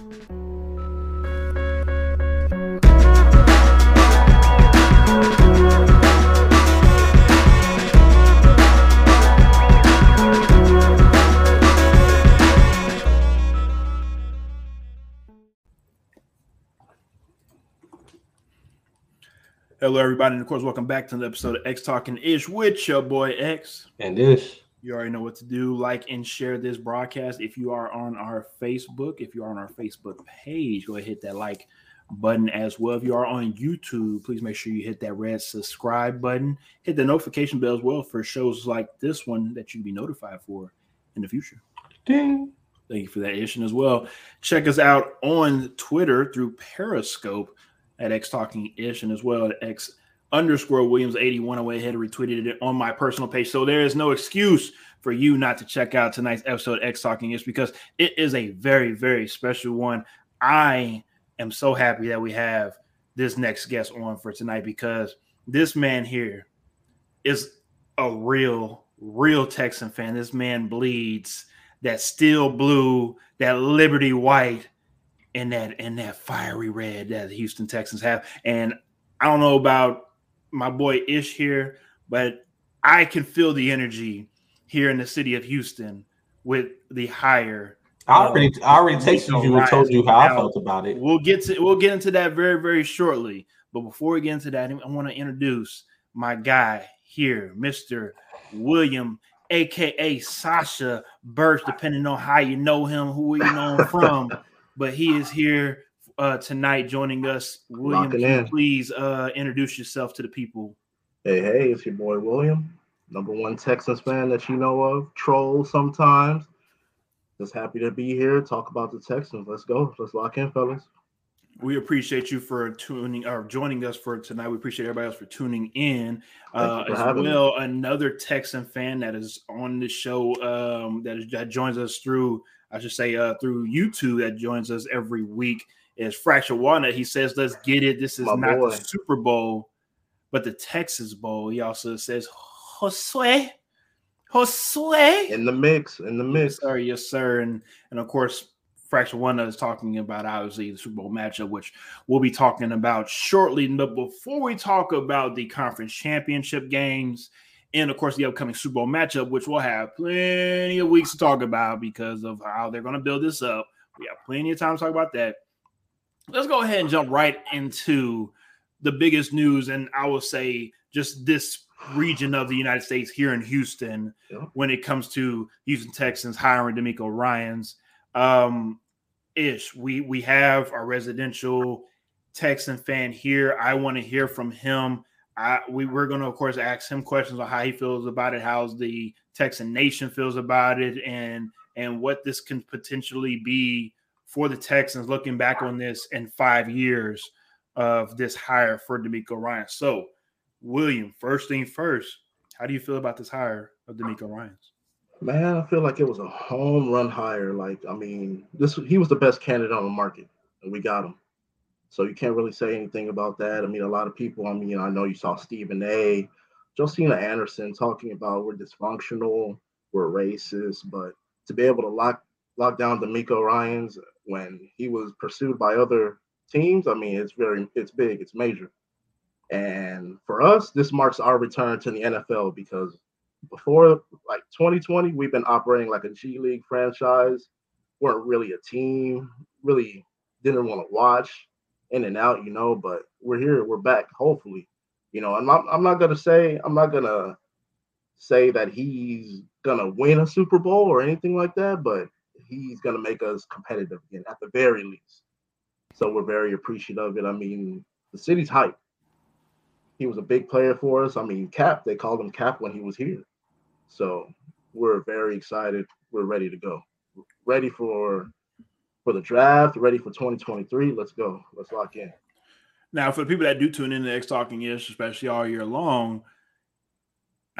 Hello, everybody, and of course, welcome back to the episode of X Talking Ish with your boy X and Ish. You already know what to do. Like and share this broadcast. If you are on our Facebook, if you are on our Facebook page, go ahead hit that like button as well. If you are on YouTube, please make sure you hit that red subscribe button. Hit the notification bell as well for shows like this one that you can be notified for in the future. Ding. Thank you for that, Ish, as well. Check us out on Twitter through Periscope at X Talking Ish and as well at X underscore Williams 81. I went ahead retweeted it on my personal page. So there is no excuse for you not to check out tonight's episode X Talking Ish because it is a very, very special one. I am so happy that we have this next guest on for tonight because this man here is a real, real Texan fan. This man bleeds that steel blue, that Liberty white, and that and that fiery red that the Houston Texans have. And I don't know about my boy Ish here, but I can feel the energy here in the city of Houston with the hire. I already, uh, I already texted you and told you how now, I felt about it. We'll get to we'll get into that very very shortly. But before we get into that, I want to introduce my guy here, Mister William, aka Sasha Burch, depending on how you know him, who you know him from. but he is here uh, tonight joining us. William, please uh, introduce yourself to the people. Hey, hey, it's your boy William, number one Texas fan that you know of. Troll sometimes. Just happy to be here. Talk about the Texans. Let's go. Let's lock in, fellas. We appreciate you for tuning or joining us for tonight. We appreciate everybody else for tuning in. Uh, as well, me. another Texan fan that is on the show um, that, is, that joins us through I should say, uh, through YouTube that joins us every week is Fracture Walnut. He says, "Let's get it. This is My not boy. the Super Bowl, but the Texas Bowl." He also says, "Josue, Josue in the mix, in the mix." Yes, sir, yes, sir, and and of course. Fracture Walnut is talking about obviously the Super Bowl matchup, which we'll be talking about shortly. But before we talk about the conference championship games and of course the upcoming Super Bowl matchup, which we'll have plenty of weeks to talk about because of how they're going to build this up. We have plenty of time to talk about that. Let's go ahead and jump right into the biggest news, and I will say just this region of the United States here in Houston yeah. when it comes to Houston Texans hiring DeMeco Ryans. Um, ish, we we have our residential Texan fan here. I want to hear from him I, we we're going to, of course, ask him questions on how he feels about it, how's the Texan Nation feels about it, and and what this can potentially be for the Texans looking back on this in five years of this hire for DeMeco Ryan. So, William, first thing first, how do you feel about this hire of DeMeco Ryans? Man, I feel like it was a home run hire. Like, I mean, this he was the best candidate on the market, and we got him. So you can't really say anything about that. I mean, a lot of people, I mean, I know you saw Stephen A, Josina Anderson talking about we're dysfunctional, we're racist, but to be able to lock lock down DeMeco Ryans when he was pursued by other teams, I mean, it's very it's big, it's major. And for us, this marks our return to the NFL because before like 2020, we've been operating like a G League franchise. weren't really a team, really didn't want to watch in and out, you know. But we're here, we're back, hopefully, you know. I'm, not I'm not gonna say I'm not gonna say that he's gonna win a Super Bowl or anything like that, but he's gonna make us competitive again at the very least. So we're very appreciative of it. I mean, the city's hype. He was a big player for us. I mean, Cap, they called him Cap when he was here. So we're very excited. We're ready to go. Ready for for the draft, ready for 2023. Let's go. Let's lock in. Now, for the people that do tune in to X Talking Ish, especially all year long,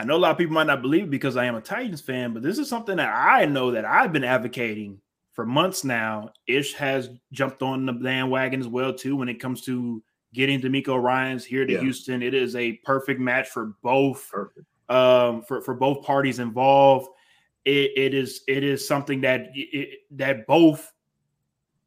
I know a lot of people might not believe it because I am a Titans fan, but this is something that I know that I've been advocating for months now. Ish has jumped on the bandwagon as well too when it comes to getting DeMeco Ryans here to yeah. Houston. It is a perfect match for both um for for both parties involved. It, it is it is something that it, that both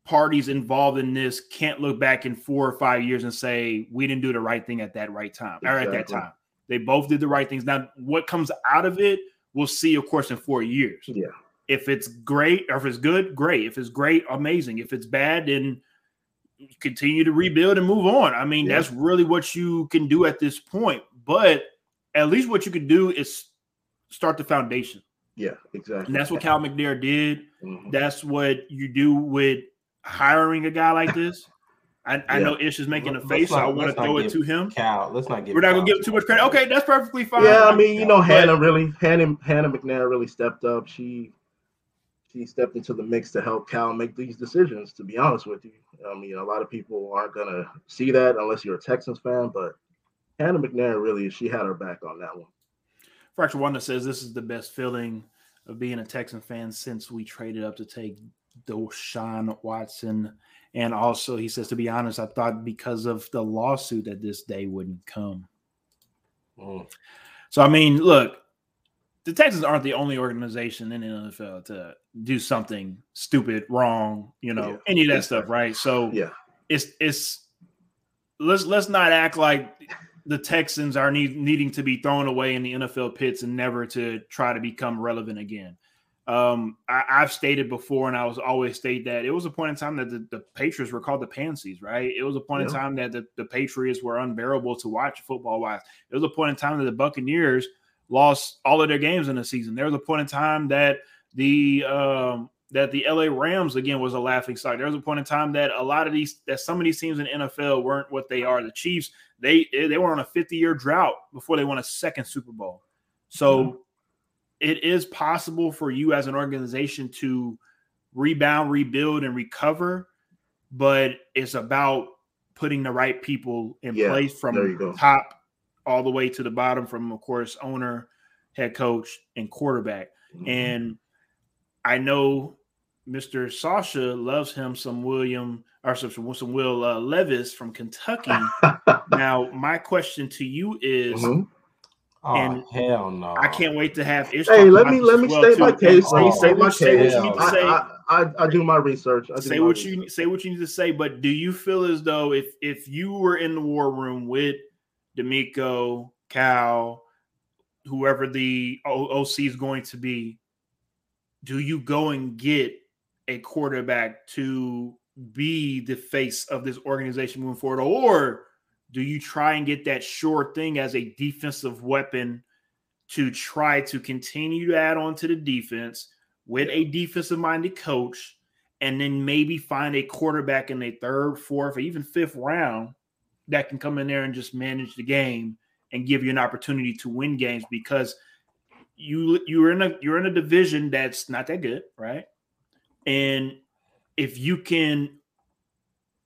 parties involved in this can't look back in four or five years and say we didn't do the right thing at that right time exactly. or at that time. They both did the right things. Now, what comes out of it, we'll see, of course, in four years. Yeah. If it's great or if it's good, great. If it's great, amazing. If it's bad, then continue to rebuild and move on. I mean, yeah. that's really what you can do at this point. But at least what you can do is start the foundation. Yeah, exactly. And that's what Cal McNair did. Mm-hmm. That's what you do with hiring a guy like this. I, I know Ish is making a face, not, so I want to throw it to him. Cal, let's not give. We're not gonna give too much credit. Okay, that's perfectly fine. Yeah, I mean, you know, Hannah really, Hannah, Hannah McNair really stepped up. She, she stepped into the mix to help Cal make these decisions. To be honest with you, I mean, a lot of people aren't gonna see that unless you're a Texans fan, but Hannah McNair really, she had her back on that one. Fracture Wanda says this is the best feeling of being a Texan fan since we traded up to take Deshaun Watson. And also, he says, to be honest, I thought because of the lawsuit that this day wouldn't come. Mm. So, I mean, look, the Texans aren't the only organization in the NFL to do something stupid, wrong, you know, yeah. any of that stuff, right? So, yeah, it's it's let's let's not act like the Texans are need, needing to be thrown away in the NFL pits and never to try to become relevant again. Um, I, have stated before, and I was always state that it was a point in time that the, the Patriots were called the Pansies, right? It was a point yeah. in time that the, the Patriots were unbearable to watch football wise. It was a point in time that the Buccaneers lost all of their games in the season. There was a point in time that the um, that the LA Rams again was a laughing stock. There was a point in time that a lot of these that some of these teams in NFL weren't what they are. The Chiefs, they they were on a 50 year drought before they won a second Super Bowl. So mm-hmm. It is possible for you as an organization to rebound, rebuild, and recover, but it's about putting the right people in yeah, place from top all the way to the bottom, from of course owner, head coach, and quarterback. Mm-hmm. And I know Mr. Sasha loves him some William or some, some Will uh, Levis from Kentucky. now, my question to you is. Mm-hmm. Oh, and hell no! I can't wait to have. Ish hey, let me let me well state my case. Let me state my case. I, I, I, do my research. Do say my what research. you say. What you need to say. But do you feel as though if if you were in the war room with DeMeco, Cal, whoever the OC is going to be, do you go and get a quarterback to be the face of this organization moving forward? Or do you try and get that sure thing as a defensive weapon to try to continue to add on to the defense with a defensive minded coach and then maybe find a quarterback in a third, fourth, or even fifth round that can come in there and just manage the game and give you an opportunity to win games because you you're in a you're in a division that's not that good, right? And if you can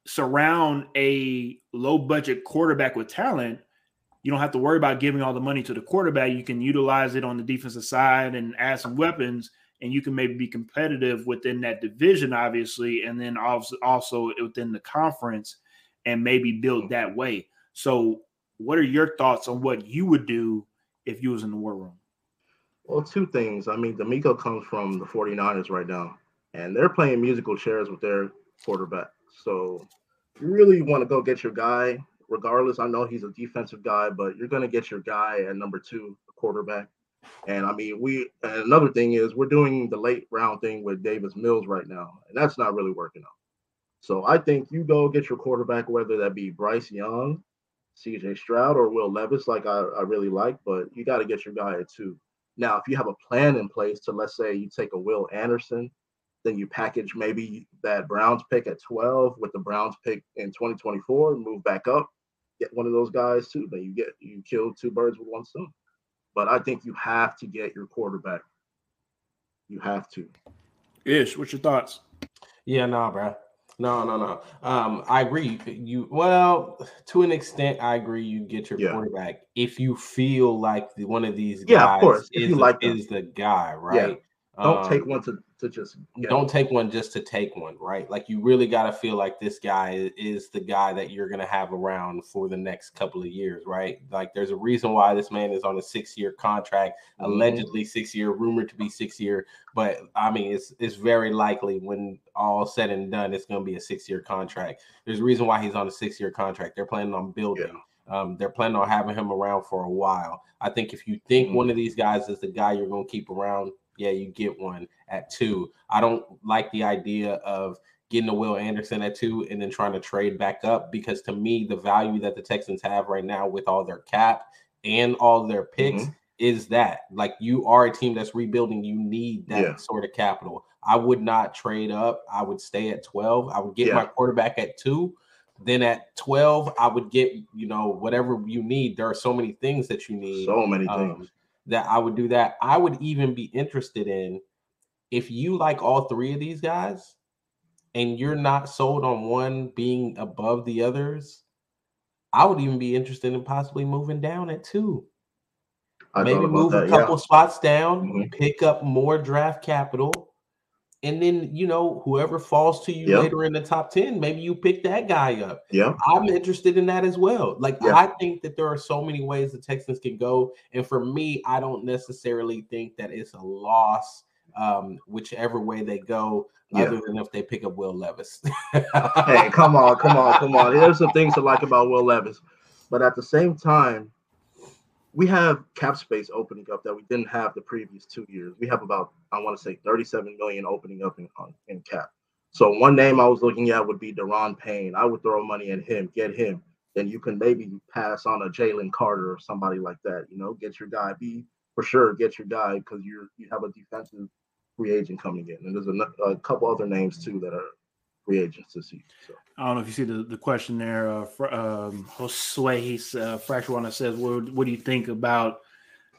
surround a low budget quarterback with talent, you don't have to worry about giving all the money to the quarterback. You can utilize it on the defensive side and add some weapons, and you can maybe be competitive within that division, obviously, and then also, also within the conference and maybe build that way. So, what are your thoughts on what you would do if you was in the war room? Well, two things. I mean, DeMeco comes from the 49ers right now and they're playing musical chairs with their quarterback. So you really want to go get your guy, regardless. I know he's a defensive guy, but you're going to get your guy at number two, quarterback. And I mean, we another thing is we're doing the late round thing with Davis Mills right now, and that's not really working out. So I think you go get your quarterback, whether that be Bryce Young, CJ Stroud, or Will Levis, like I, I really like, but you got to get your guy at two. Now, if you have a plan in place to let's say you take a Will Anderson then you package maybe that Browns pick at 12 with the Browns pick in 2024, move back up, get one of those guys too. Then you get you kill two birds with one stone. But I think you have to get your quarterback. You have to. Ish, what's your thoughts? Yeah, nah, bro. No, no, no. Um, I agree. You well, to an extent, I agree. You get your yeah. quarterback if you feel like the, one of these guys yeah, of course. is, you like is the guy, right? Don't um, take one to, to just don't take one just to take one, right? Like you really got to feel like this guy is the guy that you're gonna have around for the next couple of years, right? Like there's a reason why this man is on a six year contract, mm-hmm. allegedly six year, rumored to be six year, but I mean it's it's very likely when all said and done, it's gonna be a six year contract. There's a reason why he's on a six year contract. They're planning on building. Yeah. Um, they're planning on having him around for a while. I think if you think mm-hmm. one of these guys is the guy you're going to keep around, yeah, you get one at two. I don't like the idea of getting a Will Anderson at two and then trying to trade back up because to me, the value that the Texans have right now with all their cap and all their picks mm-hmm. is that like you are a team that's rebuilding. You need that yeah. sort of capital. I would not trade up. I would stay at 12. I would get yeah. my quarterback at two then at 12, I would get, you know, whatever you need. There are so many things that you need. So many um, things. That I would do that. I would even be interested in if you like all three of these guys and you're not sold on one being above the others, I would even be interested in possibly moving down at two. I Maybe move that, a couple yeah. spots down, mm-hmm. pick up more draft capital, and then you know whoever falls to you yep. later in the top 10 maybe you pick that guy up. Yeah i'm interested in that as well. Like yep. i think that there are so many ways the texans can go. And for me i don't necessarily think that it's a loss um, whichever way they go yeah. other than if they pick up will levis. Hey come on come on come on. There's some things to like about will levis. But at the same time we have cap space opening up that we didn't have the previous two years. We have about I want to say 37 million opening up in in cap. So one name I was looking at would be Daron Payne. I would throw money at him, get him. Then you can maybe pass on a Jalen Carter or somebody like that. You know, get your guy. Be for sure get your guy because you're you have a defensive free agent coming in, and there's a, a couple other names too that are free agents this season. So. I don't know if you see the, the question there. Uh, for, um, Josue, he's uh, fracture one says, what, what do you think about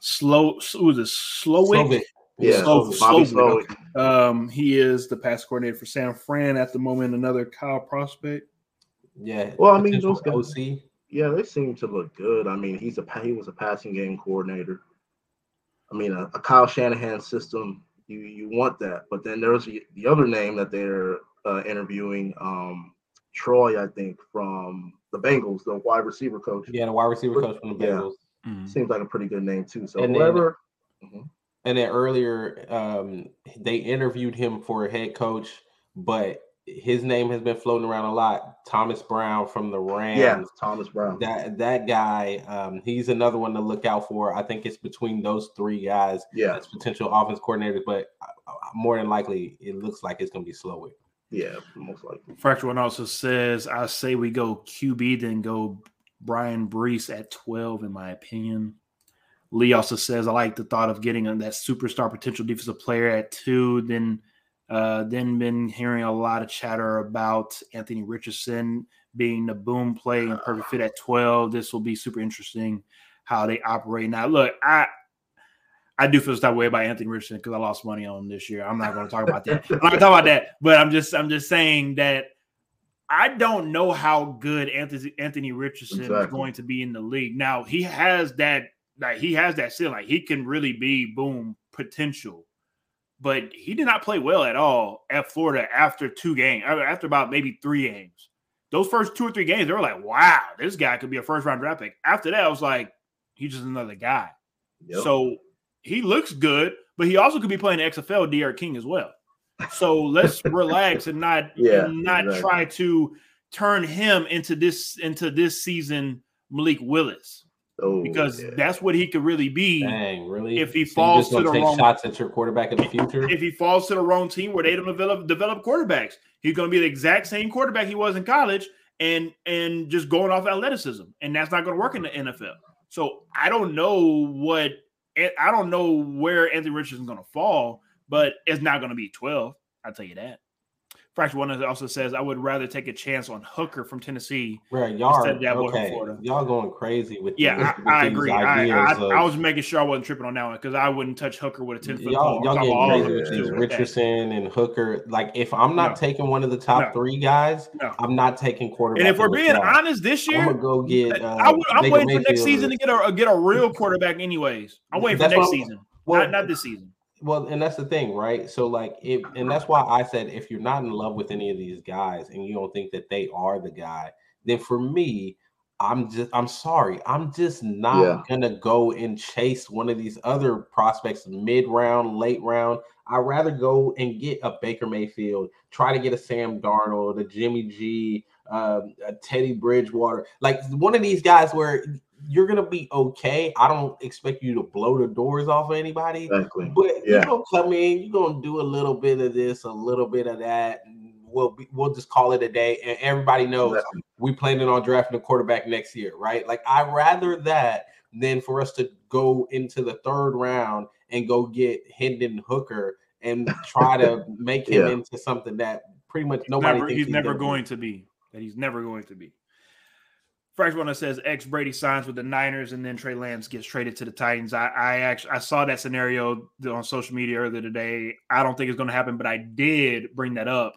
slow? Who is it? Slowik? Yeah, Slow, Slowik. Um, he is the pass coordinator for San Fran at the moment. Another Kyle prospect. Yeah. Well, I mean, those guys. OC. Yeah, they seem to look good. I mean, he's a he was a passing game coordinator. I mean, a, a Kyle Shanahan system. You you want that, but then there's the, the other name that they're uh, interviewing um, Troy, I think, from the Bengals, the wide receiver coach. Yeah, the wide receiver coach from the Bengals. Yeah. Mm-hmm. Seems like a pretty good name too. So and whoever. Then, mm-hmm. And then earlier, um, they interviewed him for a head coach, but his name has been floating around a lot. Thomas Brown from the Rams. Yeah, Thomas Brown. That that guy, um, he's another one to look out for. I think it's between those three guys. Yeah, as potential offense coordinators, but uh, more than likely, it looks like it's going to be Slowik. Yeah, most likely. Fracture One also says, I say we go QB, then go Bryan Bresee at 12, in my opinion. Lee also says, I like the thought of getting that superstar potential defensive player at two. Then, uh, then been hearing a lot of chatter about Anthony Richardson being the boom play and perfect fit at 12. This will be super interesting how they operate. Now, look, I I do feel that way about Anthony Richardson because I lost money on him this year. I'm not going to talk about that. I'm not going to talk about that. But I'm just I'm just saying that I don't know how good Anthony Anthony Richardson exactly. is going to be in the league. Now he has that like he has that ceiling. Like he can really be boom potential, but he did not play well at all at Florida after two games. Uh, after about maybe three games, those first two or three games, they were like, "Wow, this guy could be a first round draft pick." After that, I was like, "He's just another guy." Yep. So he looks good, but he also could be playing XFL D'Eriq King as well. So let's relax and not yeah, and not exactly. try to turn him into this into this season Malik Willis. Oh, because yeah. that's what he could really be. Dang, really? If he so falls to the take wrong shots at your quarterback in the future, if he falls to the wrong team where they don't develop develop quarterbacks, he's going to be the exact same quarterback he was in college, and and just going off athleticism, and that's not going to work in the NFL. So I don't know what I don't know where Anthony Richardson is going to fall, but it's not going to be 12. I'll tell you that. Fracture One also says, I would rather take a chance on Hooker from Tennessee. Right, y'all are, okay. Y'all going crazy with yeah. These, I, I agree. I, I, of, I, was making sure I wasn't tripping on that one because I wouldn't touch Hooker with a ten foot. Y'all, y'all getting crazy with these Richardson and Hooker. Like if I'm not no. taking one of the top no. three guys, no. I'm not taking quarterback. And if we're being honest, this year I'm gonna go get. Uh, I, am waiting for next season to get a get a real quarterback. Anyways, I'm waiting for next season, well, not, not this season Well, and that's the thing, right? So, like, if and that's why I said if you're not in love with any of these guys and you don't think that they are the guy, then for me, I'm just I'm sorry, I'm just not Yeah. gonna go and chase one of these other prospects mid round, late round. I'd rather go and get a Baker Mayfield, try to get a Sam Darnold, a Jimmy G, um, a Teddy Bridgewater, like one of these guys where you're gonna be okay. I don't expect you to blow the doors off of anybody, Exactly. but you're gonna come in, you're gonna do a little bit of this, a little bit of that. We'll be, we'll just call it a day, and everybody knows Exactly. we planning on drafting a quarterback next year, right? Like I rather that than for us to go into the third round and go get Hendon Hooker and try to make him Yeah. into something that pretty much nobody never, thinks he's never gonna be. going to be. That he's never going to be. First one that says ex Brady signs with the Niners and then Trey Lance gets traded to the Titans. I, I actually I saw that scenario on social media earlier today. I don't think it's going to happen, but I did bring that up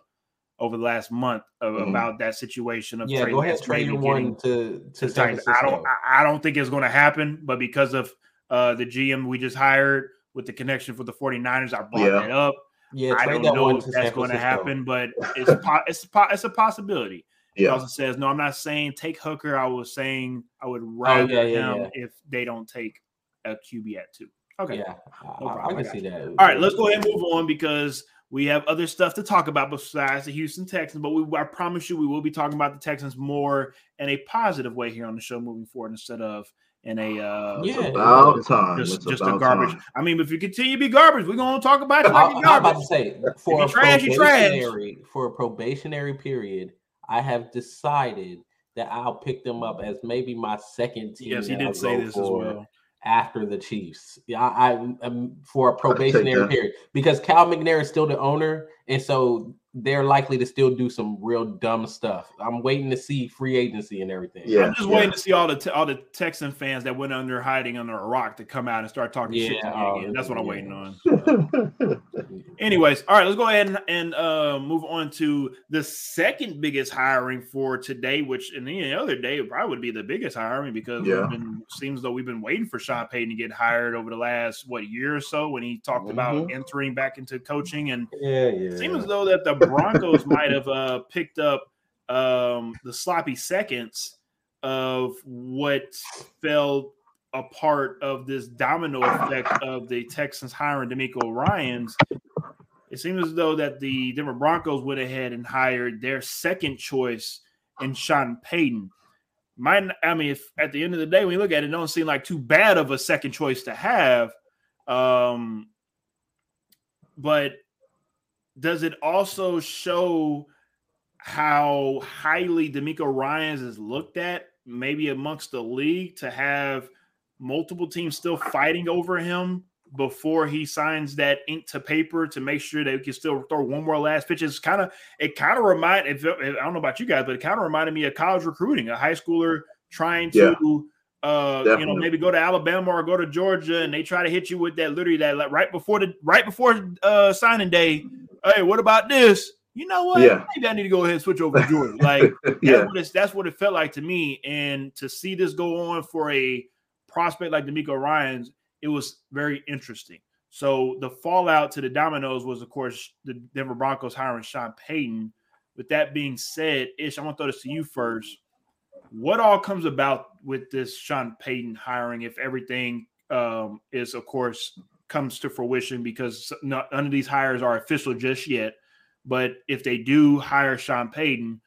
over the last month of, Mhm. about that situation of Yeah, Trey go ahead, Lance trade maybe one to to to Titans. I don't I, don't think it's going to happen, but because of uh, the GM we just hired with the connection for the 49ers, I brought Yeah. that up. Yeah, I don't know if that's going to happen, but it's po- it's po- it's a possibility. It Yeah. also says no. I'm not saying take Hooker. I was saying I would rather Oh, yeah, yeah, him yeah. if they don't take a QB at two. Okay. Yeah, I, No I- problem. I I can got see that. All right. Let's go ahead and move on because we have other stuff to talk about besides the Houston Texans. But we, I promise you, we will be talking about the Texans more in a positive way here on the show moving forward instead of in a uh, Yeah. About time. just it's just a garbage. time. I mean, if you continue to be garbage, we're gonna talk about you I, like I'm you're about to say for you a trash, you trash. probationary for a probationary period, I have decided that I'll pick them up as maybe my second team. Yes, he did say this as well. After the Chiefs, yeah, I, I am um, for a probationary period because Cal McNair is still the owner, and so they're likely to still do some real dumb stuff. I'm waiting to see free agency and everything. Yeah. I'm just yeah. waiting to see all the all the Texan fans that went under hiding under a rock to come out and start talking shit to Yeah, me oh, again. That's what I'm yeah. waiting on. Anyways, all right, let's go ahead and, and uh, move on to the second biggest hiring for today, which in any other day it probably would be the biggest hiring because Yeah. we've been seems though we've been waiting for Sean Payton to get hired over the last what year or so when he talked about Mm-hmm. entering back into coaching and yeah, yeah. It seems as though that the Broncos might have uh, picked up um, the sloppy seconds of what fell apart of this domino effect of the Texans hiring DeMeco Ryans. It seems as though that the Denver Broncos went ahead and hired their second choice in Sean Payton. Mine, I mean, if at the end of the day, when you look at it, it don't seem like too bad of a second choice to have. Um, but does it also show how highly DeMeco Ryans is looked at, maybe amongst the league, to have multiple teams still fighting over him before he signs that ink to paper to make sure that he can still throw one more last pitch? It's kind of it kind of remind. If, I don't know about you guys, but it kind of reminded me of college recruiting, a high schooler trying to. Yeah. Uh, you know, maybe go to Alabama or go to Georgia, and they try to hit you with that literally that like right before the right before uh signing day. Hey, what about this? You know what? Yeah. Maybe I need to go ahead and switch over to Georgia. Like yeah. that's what it's that's what it felt like to me. And to see this go on for a prospect like DeMeco Ryan's, it was very interesting. So the fallout to the dominoes was, of course, the Denver Broncos hiring Sean Payton. With that being said, Ish, I'm gonna throw this to you first. What all comes about with this Sean Payton hiring if everything um, is, of course, comes to fruition because no- none of these hires are official just yet. But if they do hire Sean Payton,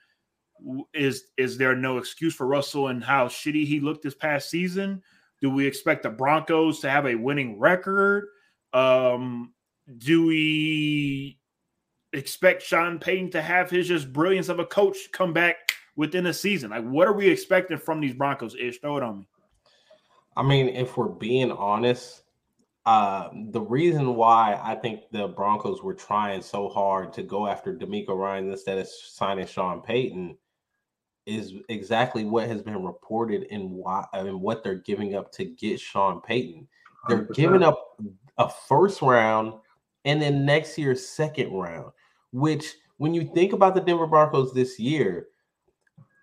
is is there no excuse for Russell and how shitty he looked this past season? Do we expect the Broncos to have a winning record? Um, do we expect Sean Payton to have his just brilliance of a coach come back within a season? Like, what are we expecting from these Broncos? Ish, throw it on me. I mean, if we're being honest, uh, the reason why I think the Broncos were trying so hard to go after DeMeco Ryan instead of signing Sean Payton is exactly what has been reported in why and what they're giving up to get Sean Payton. They're 100%. giving up a first round and then next year's second round, which when you think about the Denver Broncos this year,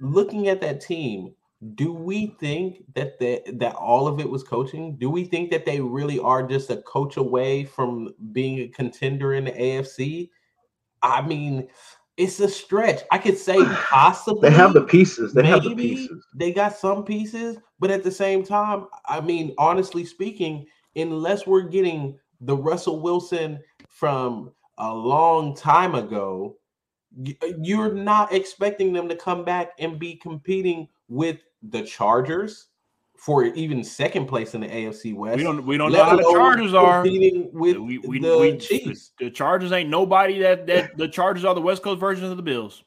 looking at that team, do we think that the, that all of it was coaching? Do we think that they really are just a coach away from being a contender in the AFC? I mean, it's a stretch. I could say possibly they have the pieces. They have the pieces. They got some pieces, but at the same time, I mean, honestly speaking, unless we're getting the Russell Wilson from a long time ago, Uh, you're not expecting them to come back and be competing with the Chargers for even second place in the AFC West. We don't we don't know how the Chargers are. With we, we, the we, Chiefs. The, the Chargers ain't nobody that that the Chargers are the West Coast version of the Bills.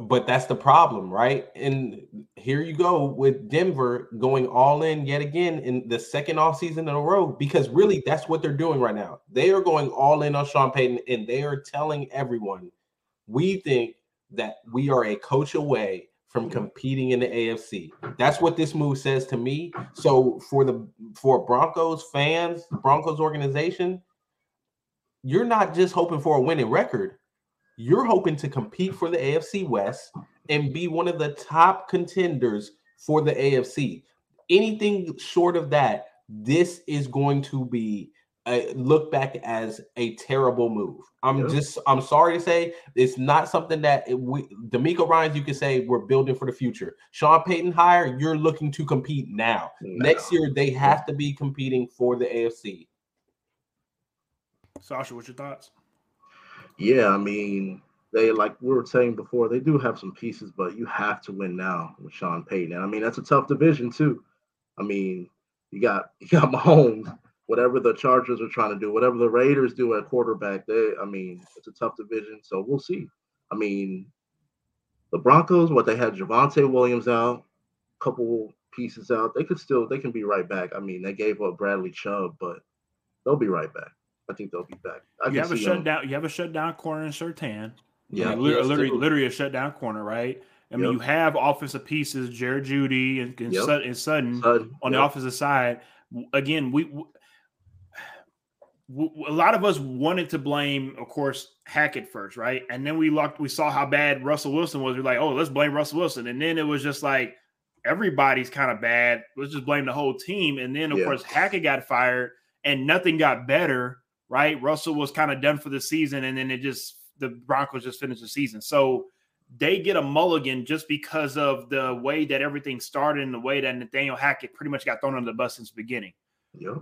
But that's the problem, right? And here you go with Denver going all in yet again in the second off season in a row because really that's what they're doing right now. They are going all in on Sean Payton and they are telling everyone we think that we are a coach away from mm-hmm. competing in the AFC. That's what this move says to me. So for the for Broncos fans, Broncos organization, you're not just hoping for a winning record. You're hoping to compete for the AFC West and be one of the top contenders for the AFC. Anything short of that, this is going to be uh, look back as a terrible move. I'm just I'm sorry to say it's not something that it, we DeMeco Ryans you can say we're building for the future. Sean Payton hire you're looking to compete now. No. Next year they have to be competing for the AFC. Sasha, what's your thoughts? Yeah, I mean they like we were saying before they do have some pieces, but you have to win now with Sean Payton. And I mean that's a tough division too. I mean you got you got Mahomes whatever the Chargers are trying to do, whatever the Raiders do at quarterback, they I mean, it's a tough division, so we'll see. I mean, the Broncos, what they had Javonte Williams out, a couple pieces out, they could still they can be right back. I mean, they gave up Bradley Chubb, but they'll be right back. I think they'll be back. I you have a shutdown. You have a shutdown corner in Surtain. Yeah, like, literally, literally, literally, a shutdown corner, right? I mean, yep. you have offensive pieces, Jerry Jeudy and, and, yep. Sutton, and Sutton, Sutton, on yep. the offensive side. Again, we a lot of us wanted to blame, of course, Hackett first, right? And then we looked, we saw how bad Russell Wilson was. We're like, oh, let's blame Russell Wilson. And then it was just like everybody's kind of bad. Let's just blame the whole team. And then, of yeah. course, Hackett got fired and nothing got better, right? Russell was kind of done for the season, and then it just the Broncos just finished the season. So they get a mulligan just because of the way that everything started and the way that Nathaniel Hackett pretty much got thrown under the bus since the beginning. Yeah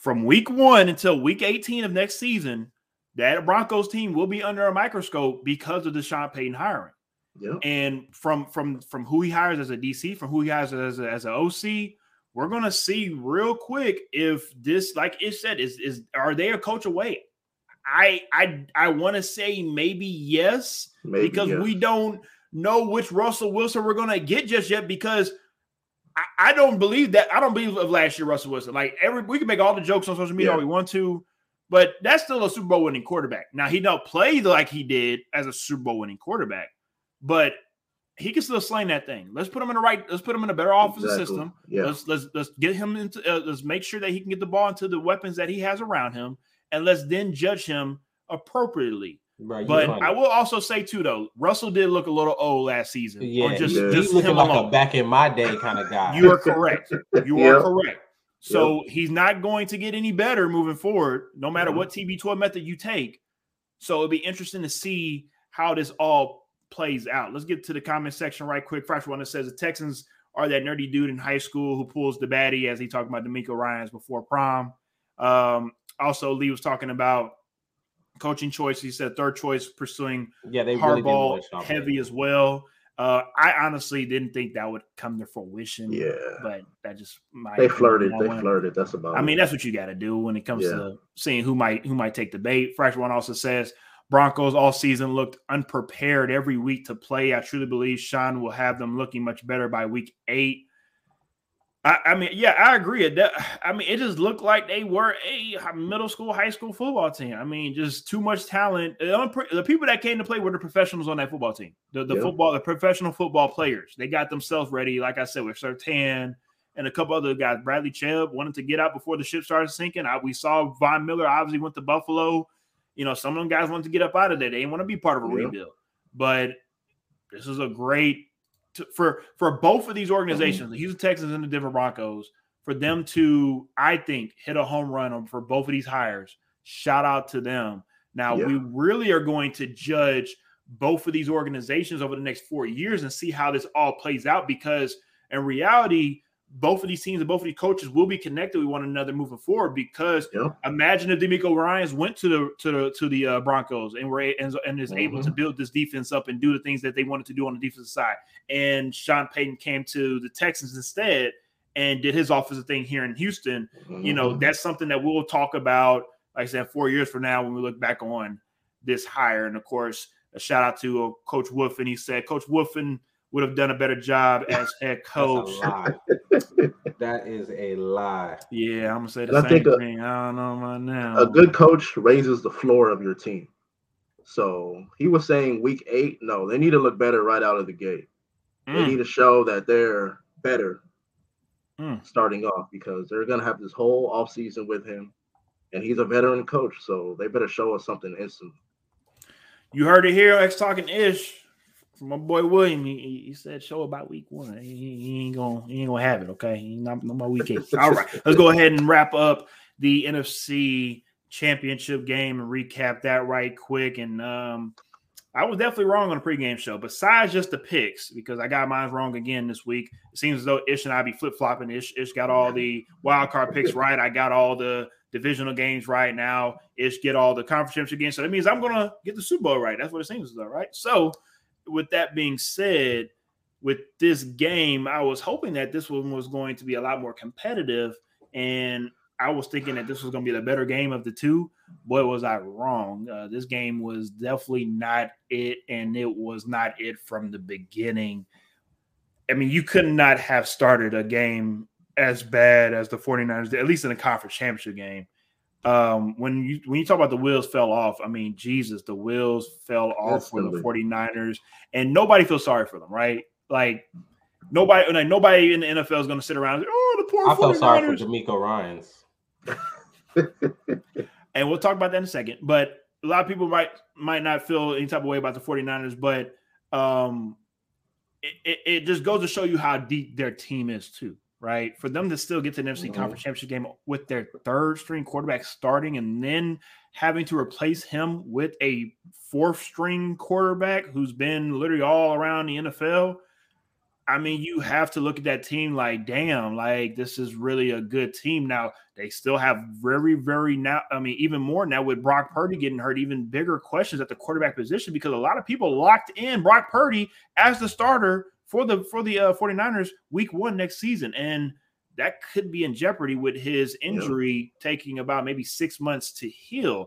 from week one until week 18 of next season, that Broncos team will be under a microscope because of the Sean Payton hiring. Yep. And from from from who he hires as a DC, from who he hires as a, as an OC, we're gonna see real quick if this, like it said, is is are they a coach away? I I I want to say maybe yes, maybe because yes. we don't know which Russell Wilson we're gonna get just yet because I, don't believe that. I don't believe of last year Russell Wilson. Like every we can make all the jokes on social media yeah. all we want to, but that's still a Super Bowl winning quarterback. Now he don't play like he did as a Super Bowl winning quarterback, but he can still sling that thing. Let's put him in the right. Let's put him in a better offensive exactly. system. Yeah. Let's let's let's get him into. Uh, let's make sure that he can get the ball into the weapons that he has around him, and let's then judge him appropriately. Right, but I will also say too, though, Russell did look a little old last season. Yeah, just, yeah. just he's looking like alone. a back in my day kind of guy. You are correct. You yep. are correct. So yep. he's not going to get any better moving forward, no matter mm-hmm. what TB12 method you take. So it'll be interesting to see how this all plays out. Let's get to the comment section right quick. First one that says the Texans are that nerdy dude in high school who pulls the baddie, as he talked about DeMeco Ryans before prom. Um, also, Lee was talking about coaching choice. He said third choice pursuing yeah, they Harbaugh really heavy as well. Uh, I honestly didn't think that would come to fruition. Yeah, but that just might they flirted. They flirted. That's about. I mean, that's what you got to do when it comes yeah. to seeing who might who might take the bait. Fresh one also says Broncos all season looked unprepared every week to play. I truly believe Sean will have them looking much better by week eight. I, I, mean, yeah, I agree. I mean, it just looked like they were a middle school, high school football team. I mean, just too much talent. The people that came to play were the professionals on that football team. The, the yep. football, the professional football players. They got themselves ready. Like I said, with Surtain and a couple other guys. Bradley Chubb wanted to get out before the ship started sinking. I, we saw Von Miller obviously went to Buffalo. You know, some of them guys wanted to get up out of there. They didn't want to be part of a yep. rebuild. But this is a great to, for for both of these mm-hmm. organizations, the Houston Texans and the Denver Broncos, for them to, I think, hit a home run for both of these hires. Shout out to them. Now yeah. we really are going to judge both of these organizations over the next four years and see how this all plays out because in reality both of these teams and both of these coaches will be connected with one another moving forward. Because imagine if DeMeco Ryans went to the to the to the uh, Broncos and were and, and is mm-hmm. able to build this defense up and do the things that they wanted to do on the defensive side, and Sean Payton came to the Texans instead and did his offensive thing here in Houston. Mm-hmm. You know, mm-hmm. that's something that we'll talk about, like I said, four years from now when we look back on this hire. And of course, a shout out to uh, Coach Wolfen. He said Coach Wolfen would have done a better job as head coach. that is a lie. Yeah, I'm gonna say the and same I thing. A, I don't know about now. A good coach raises the floor of your team. So he was saying week eight, no, they need to look better right out of the gate. Mm. They need to show that they're better mm. starting off because they're gonna have this whole offseason with him. And he's a veteran coach, so they better show us something instant. You heard it here, X talking ish my boy William. He, he said show about week one. He, he, ain't gonna he ain't gonna have it. Okay, he not no more week eight. All right, let's go ahead and wrap up the NFC Championship game and recap that right quick. And um, I was definitely wrong on the pregame show. Besides just the picks, because I got mine wrong again this week. It seems as though Ish and I be flip flopping. Ish, Ish got all the wild card picks right. I got all the divisional games right now. Ish get all the conference championship games. So that means I'm gonna get the Super Bowl right. That's what it seems as though, right? So with that being said, with this game, I was hoping that this one was going to be a lot more competitive, and I was thinking that this was going to be the better game of the two. Boy, was I wrong. Uh, this game was definitely not it, and it was not it from the beginning. I mean, you could not have started a game as bad as the 49ers at least in a conference championship game um, when you when you talk about the wheels fell off, I mean, Jesus, the wheels fell off for the 49ers, and nobody feels sorry for them, right? Like nobody, like nobody in the NFL is going to sit around. And say, oh, the poor. I felt sorry for DeMeco Ryans. and we'll talk about that in a second. But a lot of people might might not feel any type of way about the 49ers, but um, it, it, it just goes to show you how deep their team is too right? For them to still get to the NFC mm-hmm. Conference Championship game with their third string quarterback starting and then having to replace him with a fourth string quarterback who's been literally all around the NFL. I mean, you have to look at that team like, damn, like this is really a good team. Now they still have very, very now. I mean, even more now with Brock Purdy getting hurt, even bigger questions at the quarterback position because a lot of people locked in Brock Purdy as the starter for the for the uh, 49ers week one next season. And that could be in jeopardy with his injury yeah. taking about maybe six months to heal.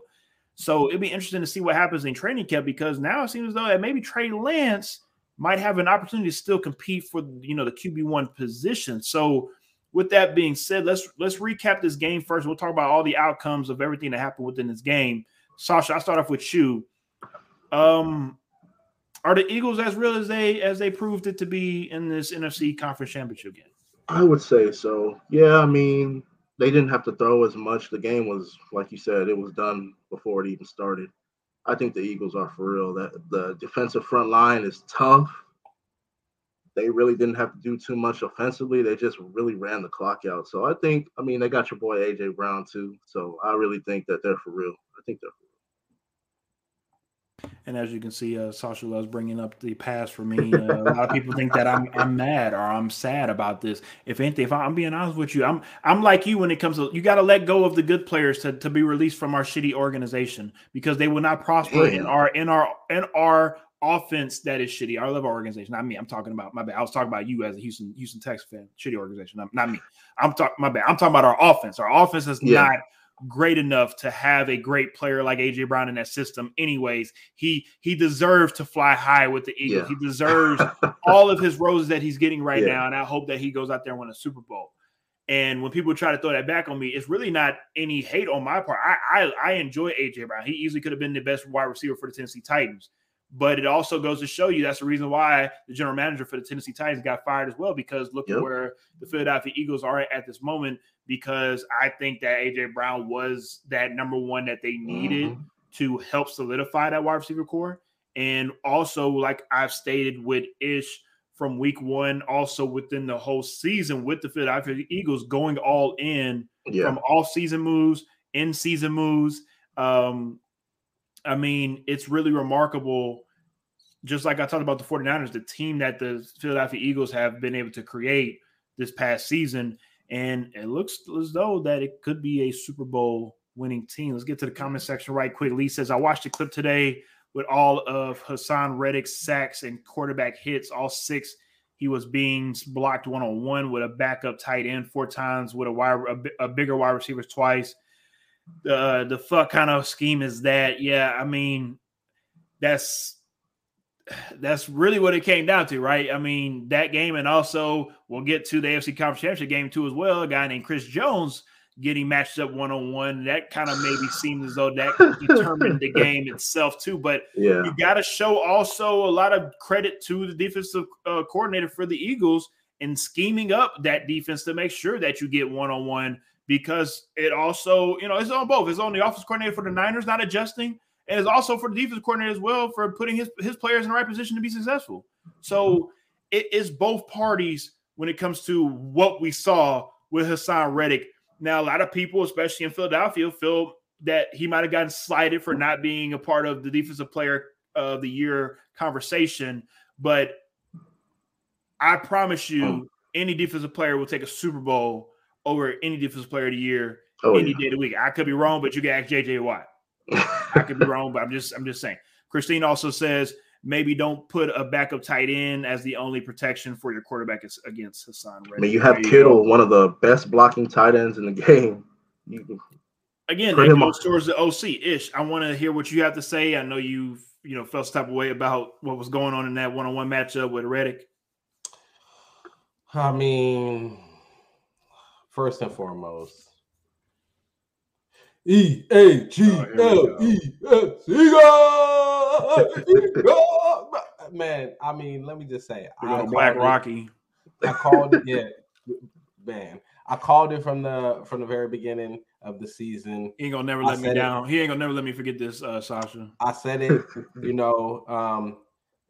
So it'd be interesting to see what happens in training camp because now it seems as though that maybe Trey Lance might have an opportunity to still compete for you know the QB one position. So with that being said, let's let's recap this game first. We'll talk about all the outcomes of everything that happened within this game. Sasha, I start off with you. Um, are the Eagles as real as they as they proved it to be in this NFC Conference Championship game? I would say so. Yeah, I mean, they didn't have to throw as much. The game was, like you said, it was done before it even started. I think the Eagles are for real. That the defensive front line is tough. They really didn't have to do too much offensively. They just really ran the clock out. So I think, I mean, they got your boy AJ Brown too. So I really think that they're for real. I think they're and as you can see, uh, Sasha loves bringing up the past for me. Uh, a lot of people think that I'm I'm mad or I'm sad about this. If anything, if I'm being honest with you, I'm I'm like you when it comes to you got to let go of the good players to, to be released from our shitty organization because they will not prosper in our in our in our offense that is shitty. Our level organization, not me. I'm talking about my bad. I was talking about you as a Houston Houston Texas fan. Shitty organization, not, not me. I'm talking my bad. I'm talking about our offense. Our offense is yeah. not great enough to have a great player like AJ Brown in that system. Anyways, he he deserves to fly high with the Eagles. Yeah. He deserves all of his roses that he's getting right yeah. now, and I hope that he goes out there and win a Super Bowl. And when people try to throw that back on me, it's really not any hate on my part. I I, I enjoy AJ Brown. He easily could have been the best wide receiver for the Tennessee Titans. But it also goes to show you that's the reason why the general manager for the Tennessee Titans got fired as well, because look yep. at where the Philadelphia Eagles are at this moment. Because I think that AJ Brown was that number one that they needed mm-hmm. to help solidify that wide receiver core. And also, like I've stated with Ish from week one, also within the whole season with the Philadelphia Eagles going all in yeah. from off season moves, in season moves. Um, I mean, it's really remarkable. Just like I talked about the 49ers, the team that the Philadelphia Eagles have been able to create this past season. And it looks as though that it could be a Super Bowl winning team. Let's get to the comment section right quick. Lee says, I watched a clip today with all of Haason Reddick's sacks and quarterback hits, all six. He was being blocked one on one with a backup tight end four times, with a wide, a, a bigger wide receivers twice. The the fuck kind of scheme is that? Yeah, I mean, that's that's really what it came down to, right? I mean, that game, and also we'll get to the AFC Conference Championship game too as well. A guy named Chris Jones getting matched up one on one. That kind of maybe seems as though that determined the game itself too. But yeah. you got to show also a lot of credit to the defensive uh, coordinator for the Eagles in scheming up that defense to make sure that you get one on one because it also, you know, it's on both. It's on the offense coordinator for the Niners not adjusting, and it's also for the defense coordinator as well for putting his his players in the right position to be successful. So it is both parties when it comes to what we saw with Haason Reddick now, a lot of people, especially in Philadelphia, feel that he might have gotten slighted for not being a part of the defensive player of the year conversation. But I promise you, oh. any defensive player will take a Super Bowl over any defensive player of the year oh, any yeah. day of the week. I could be wrong, but you can ask JJ Watt. I could be wrong, but I'm just I'm just saying. Christine also says maybe don't put a backup tight end as the only protection for your quarterback against Haason. Reddick. I mean, you have Kittle, one of the best blocking tight ends in the game. You Again, that goes towards the OC ish. I want to hear what you have to say. I know you you know felt some type of way about what was going on in that one on one matchup with Reddick. I mean, first and foremost, E A G L E S Man, I mean, let me just say, I Black Rocky. I called it, yeah, man. I called it from the from the very beginning of the season. He ain't gonna never let me down. It. He ain't gonna never let me forget this, uh, Sasha. I said it. you know, um,